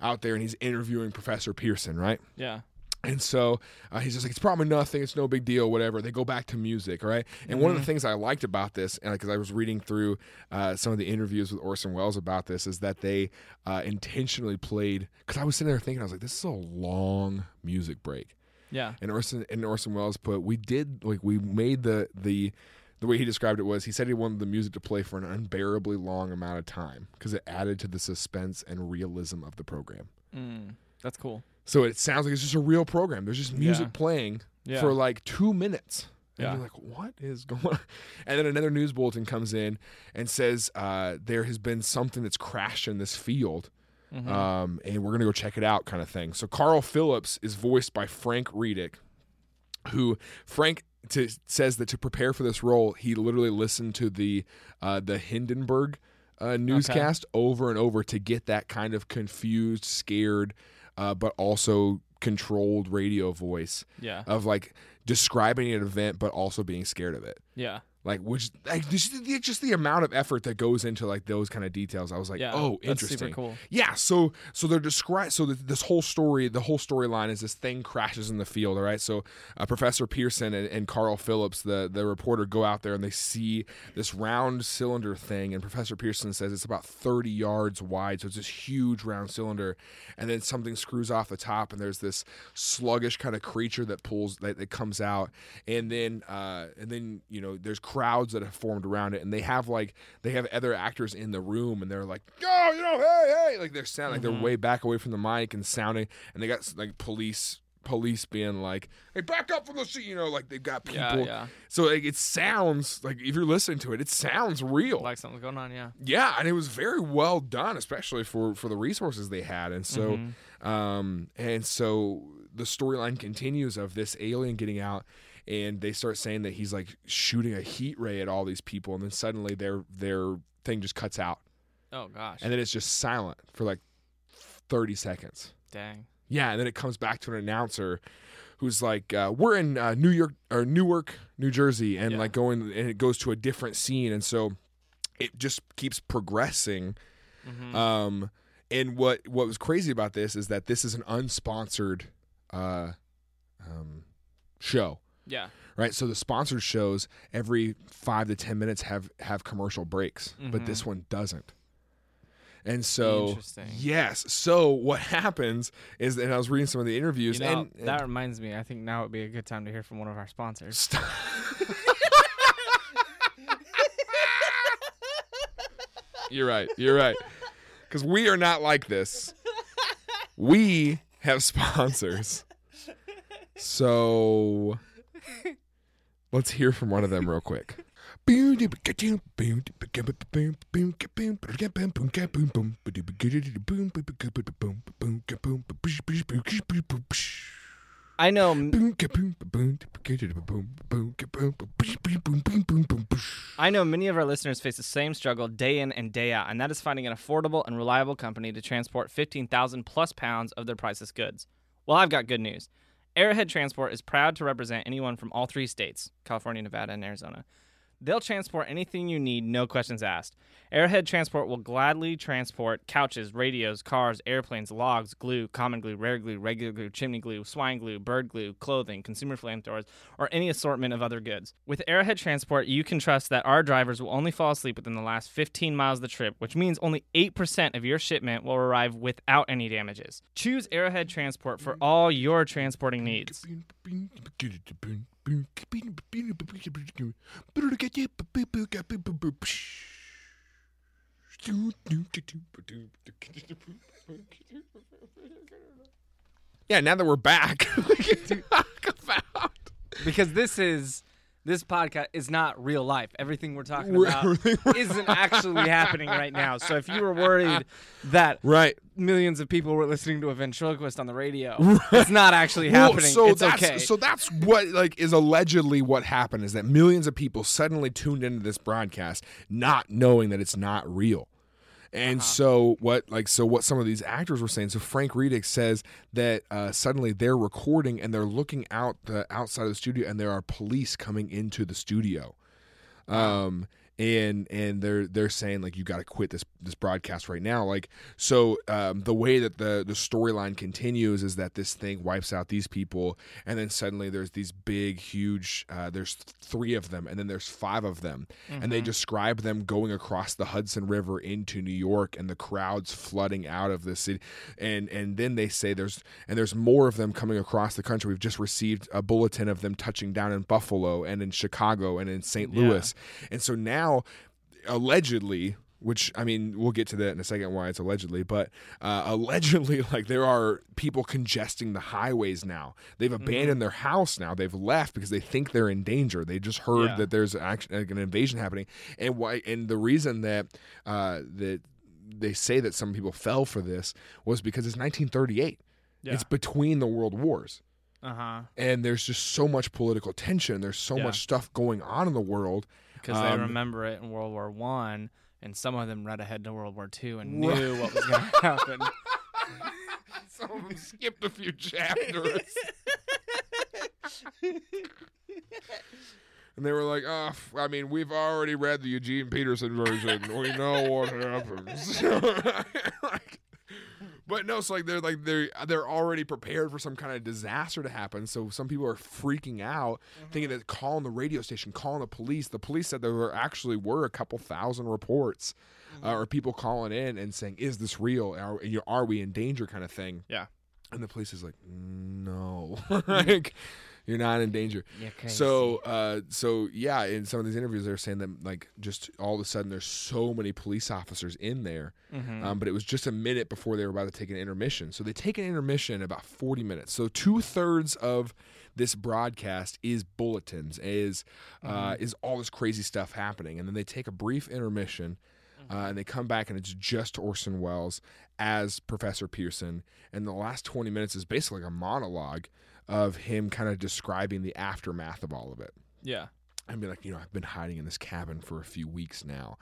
out there and he's interviewing professor pearson right Yeah. And so uh, he's just like, it's probably nothing. It's no big deal, whatever. They go back to music, right? And one of the things I liked about this, and because I was reading through uh, some of the interviews with Orson Welles about this, is that they uh, intentionally played. Because I was sitting there thinking, I was like, this is a long music break. Yeah. And Orson and Orson Welles put, we did like we made the the the way he described it was he said he wanted the music to play for an unbearably long amount of time because it added to the suspense and realism of the program. Mm, that's cool. So it sounds like it's just a real program. There's just music Yeah. playing Yeah. for like two minutes. And Yeah. you're like, what is *laughs* going on? And then another news bulletin comes in and says uh, there has been something that's crashed in this field. Mm-hmm. Um, and we're going to go check it out, kind of thing. So Carl Phillips is voiced by Frank Readick, who Frank to, says that to prepare for this role, he literally listened to the uh, the Hindenburg uh, newscast over and over to get that kind of confused, scared, uh, but also controlled radio voice Yeah. of like describing an event, but also being scared of it. Yeah. Like, which like just the, just the amount of effort that goes into like those kind of details. I was like, Yeah. oh, interesting. super cool. Yeah, so so they're described. So this whole story, the whole storyline is this thing crashes in the field. All right, so uh, Professor Pearson and, and Carl Phillips, the the reporter, go out there and they see this round cylinder thing, and Professor Pearson says it's about thirty yards wide, so it's this huge round cylinder, and then something screws off the top, and there's this sluggish kind of creature that pulls that, that comes out, and then uh, and then you know there's crowds that have formed around it, and they have like they have other actors in the room, and they're like, oh, you know, hey, hey, like they're sounding like they're way back away from the mic and sounding, and they got like police police being like, hey, back up from the seat, you know, like they've got people. Yeah. Yeah. So like it sounds like if you're listening to it, it sounds real. Like something's going on. Yeah. Yeah, and it was very well done, especially for for the resources they had. And so, Mm-hmm. um, and so the storyline continues of this alien getting out, and they start saying that he's like shooting a heat ray at all these people, and then suddenly their their thing just cuts out, Oh gosh. and then it's just silent for like thirty seconds. Dang. Yeah, and then it comes back to an announcer who's like, uh, "We're in uh, New York or Newark, New Jersey," and Yeah. like going, and it goes to a different scene, and so it just keeps progressing. Mhm. Um, and what what was crazy about this is that this is an unsponsored uh, um, show. Yeah. Right, so the sponsored shows every five to ten minutes have have commercial breaks, but Mhm. this one doesn't. And so, yes. So what *laughs* happens is, and I was reading some of the interviews, You know, and, and that reminds me. I think now would be a good time to hear from one of our sponsors. Stop. *laughs* you're right. You're right. Because we are not like this. We have sponsors. So let's hear from one of them real quick. I know. I know many of our listeners face the same struggle day in and day out, and that is finding an affordable and reliable company to transport 15,000 plus pounds of their priceless goods. Well, I've got good news. Arrowhead Transport is proud to represent anyone from all three states California, Nevada, and Arizona. They'll transport anything you need, no questions asked. Arrowhead Transport will gladly transport couches, radios, cars, airplanes, logs, glue, common glue, rare glue, regular glue, chimney glue, swine glue, bird glue, clothing, consumer flamethrowers, or any assortment of other goods. With Arrowhead Transport, you can trust that our drivers will only fall asleep within the last 15 miles of the trip, which means only 8% of your shipment will arrive without any damages. Choose Arrowhead Transport for all your transporting needs. *laughs* Yeah, now that we're back, we can talk about? Because this is this podcast is not real life. Everything we're talking about *laughs* isn't actually happening right now. So if you were worried that right. millions of people were listening to a ventriloquist on the radio, *laughs* it's not actually Well, happening. so it's that's okay. so that's what like is allegedly what happened is that millions of people suddenly tuned into this broadcast not knowing that it's not real. And Uh-huh. so what like so what some of these actors were saying so Frank Readick says that uh, suddenly they're recording and they're looking out the outside of the studio and there are police coming into the studio. Um and and they're they're saying like you got to quit this this broadcast right now. Like so um, the way that the the storyline continues is that this thing wipes out these people and then suddenly there's these big huge uh, there's three of them and then there's five of them. And they describe them going across the Hudson River into New York and the crowds flooding out of the city. And and then they say there's and there's more of them coming across the country. We've just received a bulletin of them touching down in Buffalo and in Chicago and in St. Yeah. Louis. And so now allegedly which I mean, we'll get to that in a second why it's allegedly, but uh, allegedly, *laughs* like there are people congesting the highways now. They've Mm-hmm. abandoned their house now. They've left because they think they're in danger. They just heard Yeah. that there's act- like an invasion happening, and why? And the reason that uh, that they say that some people fell for this was because it's 1938. Yeah. It's between the world wars uh huh. and there's just so much political tension. There's so Yeah. much stuff going on in the world. Because they Um, remember it in World War One, and some of them read ahead to World War Two and Right. knew what was going *laughs* to happen. Some of them skipped a few chapters. and they were like, "Oh, I mean, we've already read the Eugene Peterson version. we know what happens." *laughs* like, but no, it's like they're like they're they're already prepared for some kind of disaster to happen. So some people are freaking out, mm-hmm. thinking that calling the radio station, calling the police. The police said there were actually were a couple thousand reports, uh, mm-hmm. or people calling in and saying, "Is this real? Are, are we in danger?" kind of thing. Yeah. And the police is like, "No, *laughs* mm-hmm. like you're not in danger." So, uh, so yeah, in some of these interviews, they're saying that like just all of a sudden there's so many police officers in there, hmm um, but it was just a minute before they were about to take an intermission. So they take an intermission about 40 minutes. So two thirds of this broadcast is bulletins, is uh, is all this crazy stuff happening, and then they take a brief intermission. Uh, and they come back and it's just Orson Welles as Professor Pearson. And the last 20 minutes is basically like a monologue of him kind of describing the aftermath of all of it yeah. and be like, you know, I've been hiding in this cabin for a few weeks now,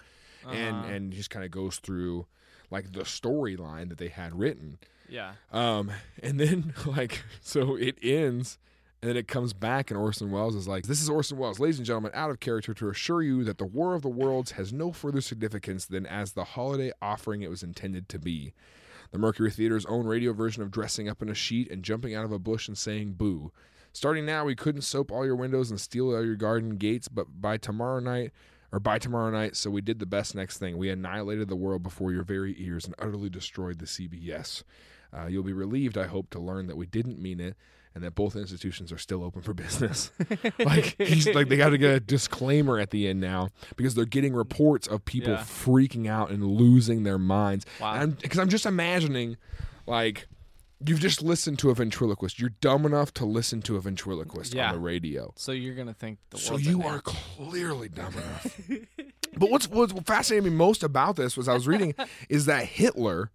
and Uh-huh. and just kind of goes through like the storyline that they had written, yeah. um, and then *laughs* like so it ends. And then it comes back, and Orson Welles is like, This is Orson Welles, ladies and gentlemen, out of character to assure you that the War of the Worlds has no further significance than as the holiday offering it was intended to be. The Mercury Theater's own radio version of dressing up in a sheet and jumping out of a bush and saying boo. Starting now, we couldn't soap all your windows and steal all your garden gates, but by tomorrow night, or by tomorrow night. So we did the best next thing. We annihilated the world before your very ears and utterly destroyed the CBS. Uh, you'll be relieved, I hope, to learn that we didn't mean it and that both institutions are still open for business. *laughs* like he's like they got to get a disclaimer at the end now because they're getting reports of people Yeah. freaking out and losing their minds. Wow. Because I'm, just imagining, like. You've just listened to a ventriloquist. You're dumb enough to listen to a ventriloquist Yeah. on the radio. So you're gonna think the world. So you are clearly dumb enough. *laughs* but what's what's fascinated me most about this was I was reading *laughs* is that Hitler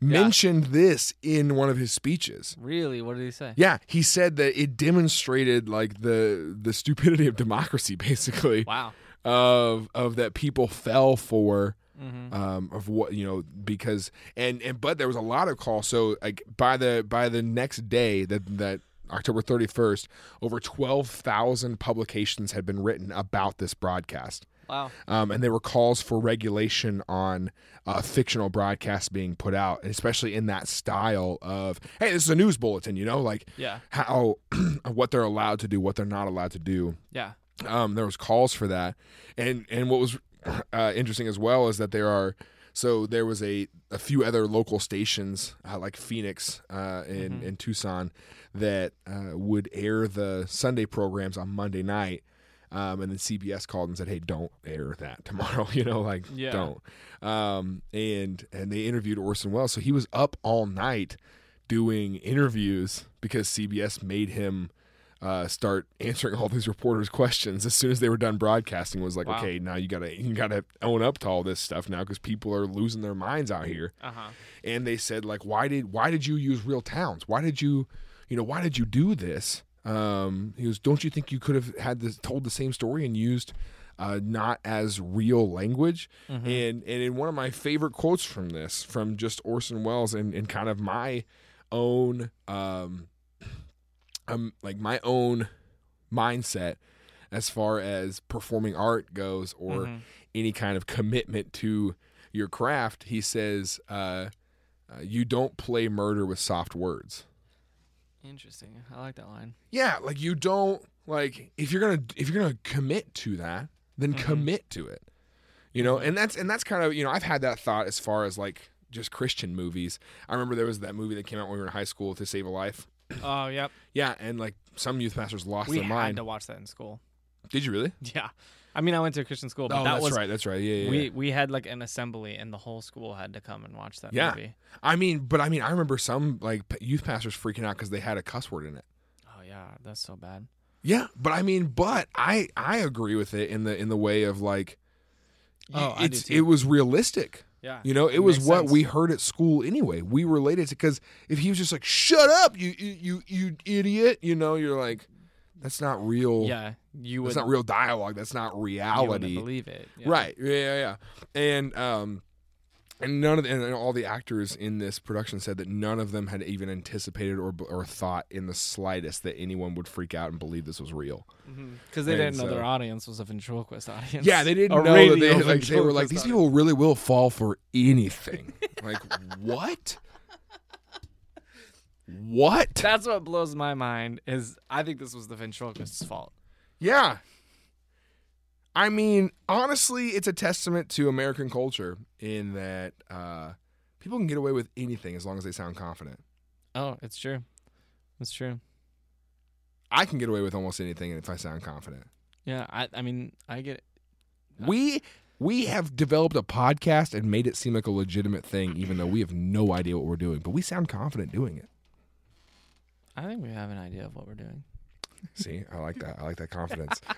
mentioned this in one of his speeches. really. What did he say? Yeah, he said that it demonstrated like the the stupidity of democracy, *laughs* basically, Wow. of of that people fell for Mm-hmm. um, of what you know because and and but there was a lot of calls. So like by the by the next day that that October thirty first, over twelve thousand publications had been written about this broadcast. Wow. Um, and there were calls for regulation on uh, fictional broadcasts being put out, especially in that style of, hey, this is a news bulletin, you know, like Yeah. how *clears throat* what they're allowed to do, what they're not allowed to do Yeah. um, there was calls for that, and and what was *clears throat* uh, interesting as well is that there are so there was a a few other local stations uh, like Phoenix uh, in in Tucson that uh, would air the Sunday programs on Monday night. Um, and then CBS called and said, "Hey, don't air that tomorrow. *laughs* You know, like Yeah. don't." Um, and and they interviewed Orson Welles, so he was up all night doing interviews because CBS made him uh, start answering all these reporters' questions as soon as they were done broadcasting. Was like, Wow. okay, now you gotta you gotta own up to all this stuff now because people are losing their minds out here. Uh huh. And they said like, why did why did you use real towns? Why did you, you know, why did you do this? Um, he goes, don't you think you could have had this told the same story and used uh, not as real language? Mm-hmm. And and in one of my favorite quotes from this, from just Orson Welles and, and kind of my own um, um like my own mindset as far as performing art goes or Mhm. any kind of commitment to your craft he says uh, uh, you don't play murder with soft words Interesting. I like that line. yeah like you don't like if you're gonna if you're gonna commit to that then Mhm. commit to it you know and that's and that's kind of you know i've had that thought as far as like just christian movies i remember there was that movie that came out when we were in high school to save a life Oh, yep. yeah and like some youth pastors lost We their had mind to watch that in school. did you really *laughs* Yeah. I mean, I went to a Christian school, but oh that that's was right that's right yeah, yeah, we yeah. we had like an assembly, and the whole school had to come and watch that Yeah. movie. i mean but i mean i remember some like youth pastors freaking out because they had a cuss word in it Oh yeah, that's so bad. Yeah, but I mean, but I I agree with it in the in the way of like, y- Oh, I do it's too. it was realistic. Yeah. You know, it, It was what sense. we heard at school anyway. We related to because if he was just like, "Shut up, you you you, you idiot," you know, you're like, that's not real. Yeah, you would that's not real dialogue. That's not you reality. believe it. Yeah. Right. Yeah, yeah, yeah. And um and none of the, and all the actors in this production said that none of them had even anticipated or or thought in the slightest that anyone would freak out and believe this was real. Because they And didn't know their audience was a ventriloquist audience. Yeah, they *laughs* didn't A know that they like they were like these audience. people really will fall for anything. *laughs* like what? What? That's what blows my mind. Is I think this was the ventriloquist's fault. Yeah. I mean, honestly, it's a testament to American culture in that uh, people can get away with anything as long as they sound confident. Oh, it's true. It's true. I can get away with almost anything if I sound confident. Yeah, I I mean I get it. We we have developed a podcast and made it seem like a legitimate thing, even though we have no idea what we're doing, but we sound confident doing it. I think we have an idea of what we're doing. See, I like that. I like that confidence. *laughs*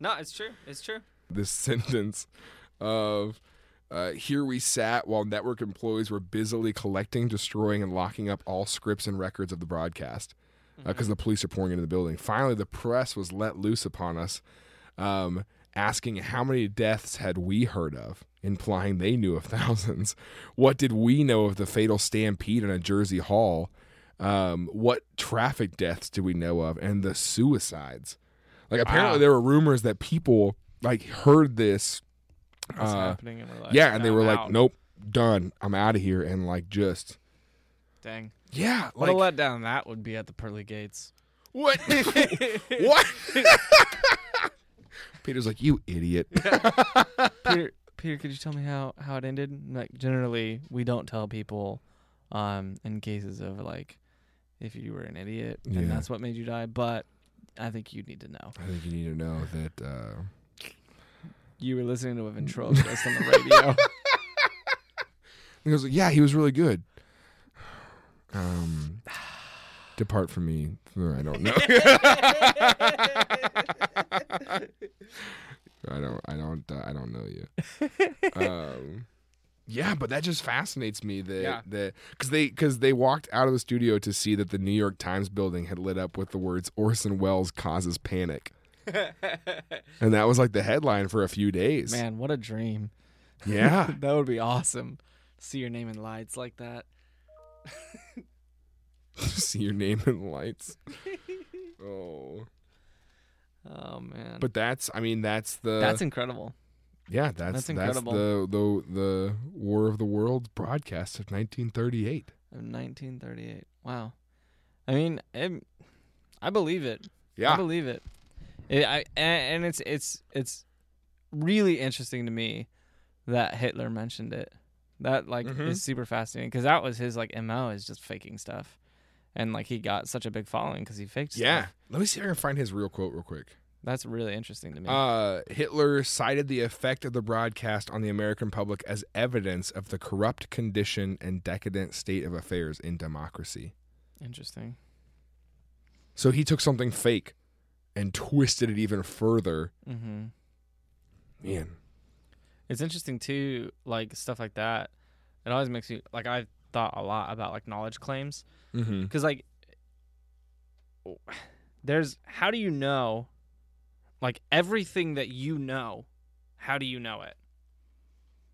No, it's true. It's true. this sentence of uh, here we sat while network employees were busily collecting, destroying, and locking up all scripts and records of the broadcast because the police are pouring into the building. Finally, the press was let loose upon us, um, asking how many deaths had we heard of, implying they knew of *laughs* thousands. What did we know of the fatal stampede in a Jersey Hall? Um, what traffic deaths do we know of, and the suicides? Like apparently Wow. there were rumors that people like heard this Uh, happening? And we're like, yeah, and they "I'm were like, out." "Nope, done. I'm out of here." And like, just Dang. yeah, What like a letdown that would be at the pearly gates. what? *laughs* *laughs* what? Peter's like, you idiot. *laughs* Peter, Peter, could you tell me how how it ended? Like generally, we don't tell people, um, in cases of like, if you were an idiot Yeah. and that's what made you die. But I think you need to know. I think you need to know that. Uh, You were listening to a ventriloquist *laughs* on the radio. he goes, yeah, he was really good. Um, *sighs* *sighs* *sighs* depart from me. I don't know. *laughs* I don't. I don't. Uh, I don't know you. *laughs* Um, yeah, but that just fascinates me that Yeah. that because they because they walked out of the studio to see that the New York Times building had lit up with the words Orson Welles causes panic, *laughs* and that was like the headline for a few days. Man, what a dream. Yeah. that would be awesome. See your name in lights like that. *laughs* see your name in lights. *laughs* Oh, Oh man. but that's I mean that's the that's incredible. yeah that's that's that's, the the the War of the Worlds broadcast of 1938. Of 1938. Wow. I mean, it, I believe it. Yeah. I believe it. it I and, and it's it's it's really interesting to me that Hitler mentioned it. That like Mhm. is super fascinating because that was his like mo is just faking stuff, and like he got such a big following because he faked yeah. stuff. Let me see if I can find his real quote real quick. That's really interesting to me. Uh, Hitler cited the effect of the broadcast on the American public as evidence of the corrupt condition and decadent state of affairs in democracy. interesting. So he took something fake and twisted it even further. Mm-hmm. Man, It's interesting too, like stuff like that. It always makes me like I've thought a lot about like knowledge claims. Mm-hmm. because like *sighs* there's how do you know like everything that you know how do you know it?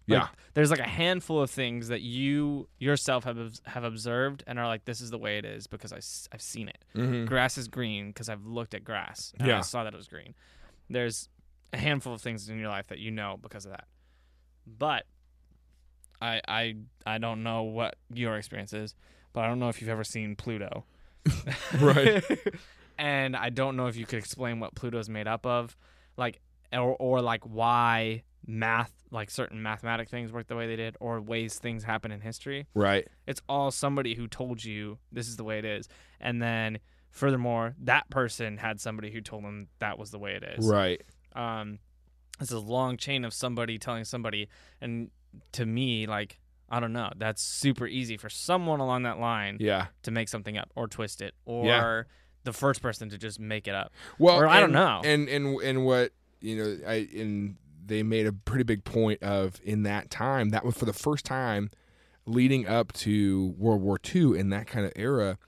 Like, yeah, there's like a handful of things that you yourself have have observed and are like this is the way it is because I, i've seen it. Mm-hmm. grass is green because i've looked at grass and i saw that it was green. There's a handful of things in your life that you know because of that. But i i i don't know what your experience is but i don't know if you've ever seen pluto *laughs* Right. *laughs* and I don't know if you could explain what Pluto's made up of, like, or or like why math, like certain mathematic things work the way they did, or ways things happen in history. right. It's all somebody who told you this is the way it is, and then furthermore, that person had somebody who told them that was the way it is. Right. Um, it's a long chain of somebody telling somebody, and to me, like. I don't know. That's super easy for someone along that line Yeah. to make something up or twist it or Yeah. the first person to just make it up. Well, Or I don't know. And and and what you know, I and they made a pretty big point of in that time. That was for the first time leading up to World War II in that kind of era.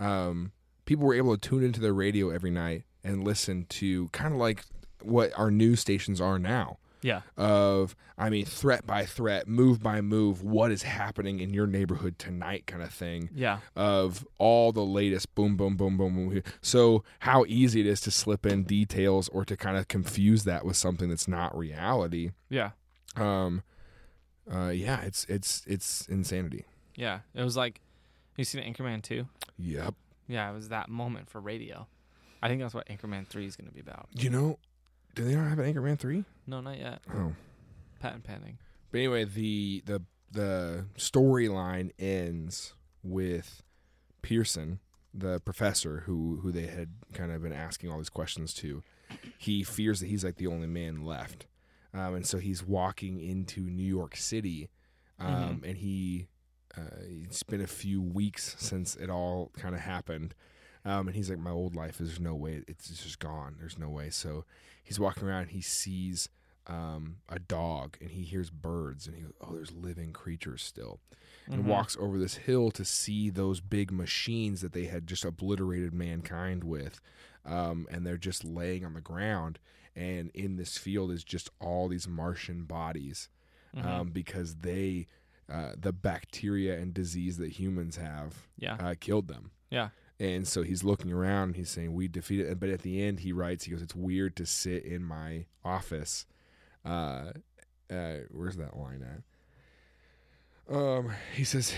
Um, people were able to tune into their radio every night and listen to kind of like what our news stations are now. Yeah. Of I mean, threat by threat, move by move, what is happening in your neighborhood tonight, kind of thing Yeah. of all the latest boom boom boom boom boom so how easy it is to slip in details or to kind of confuse that with something that's not reality Yeah. um uh yeah it's it's it's insanity Yeah. It was like you seen Anchorman 2? yep Yeah, it was that moment for radio. I think that's what Anchorman 3 is going to be about. you know do they not have an anchorman 3 No, not yet. oh. Patent pending. but anyway the the the storyline ends with pearson the professor who who they had kind of been asking all these questions to he fears that he's like the only man left. Um, and so he's walking into new york city um, and he uh, it's been a few weeks since it all kind of happened. Um, and he's like my old life is no way it's just gone. There's no way. So he's walking around and he sees um, a dog and he hears birds and he goes oh there's living creatures still and Mhm. walks over this hill to see those big machines that they had just obliterated mankind with. Um, and they're just laying on the ground. And in this field is just all these Martian bodies Mhm. um, because they, uh, the bacteria and disease that humans have, yeah. uh, killed them. Yeah. And so he's looking around and he's saying, We defeated. But at the end, he writes, He goes, It's weird to sit in my office. Uh, uh, where's that line at? Um, he says,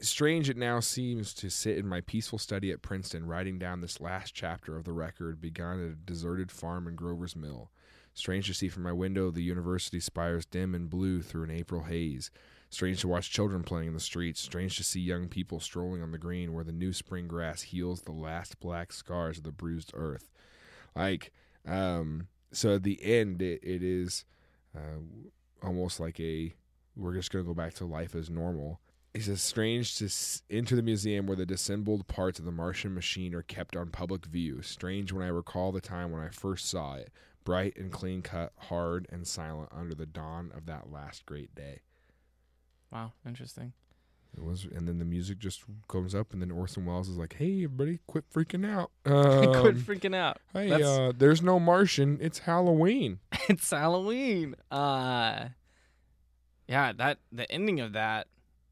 strange it now seems to sit in my peaceful study at Princeton, writing down this last chapter of the record begun at a deserted farm in Grover's Mill. Strange to see from my window the university spires dim and blue through an April haze. Strange to watch children playing in the streets. Strange to see young people strolling on the green where the new spring grass heals the last black scars of the bruised earth. Like, um, so at the end, it, it is uh, almost like a we're just going to go back to life as normal. He says, strange to enter the museum where the dissembled parts of the Martian machine are kept on public view. Strange when I recall the time when I first saw it, bright and clean cut, hard and silent under the dawn of that last great day. Wow, interesting. It was, and then the music just comes up, and then Orson Welles is like, "Hey, everybody, quit freaking out! *laughs* Um, Quit freaking out. hey, uh, there's no Martian. It's Halloween." *laughs* it's Halloween. Uh yeah, that the ending of that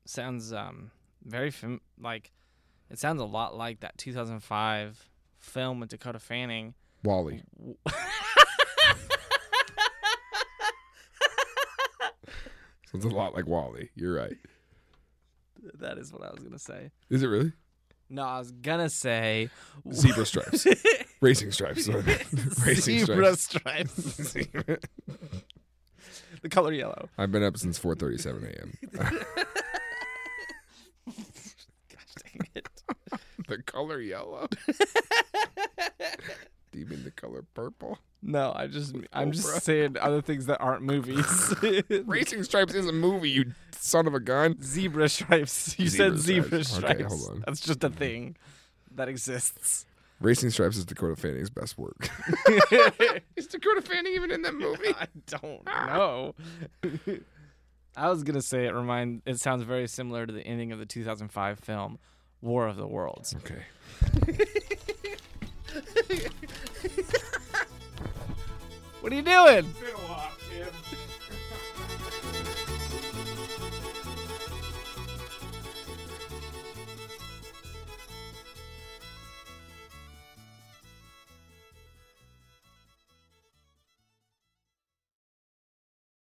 sounds um very fam- like it sounds a lot like that 2005 film with Dakota Fanning. Wally. *laughs* Sounds a lot like Wally. You're right. that is what I was going to say. Is it really? No, I was going to say Zebra stripes. *laughs* Racing stripes. *laughs* Racing Zebra stripes. stripes. the color yellow. I've been up since 4:37 a.m. *laughs* Gosh dang it. the color yellow. You mean the color purple? No, I just I'm Cobra. just saying other things that aren't movies. *laughs* Racing stripes is a movie, you son of a gun. Zebra stripes. You Zebra said zebra stripes. Okay, hold on. That's just a thing that exists. Racing stripes is Dakota Fanning's best work. *laughs* is Dakota Fanning even in that movie? I don't know. I was gonna say it remind. It sounds very similar to the ending of the 2005 film War of the Worlds. Okay. *laughs* What are you doing?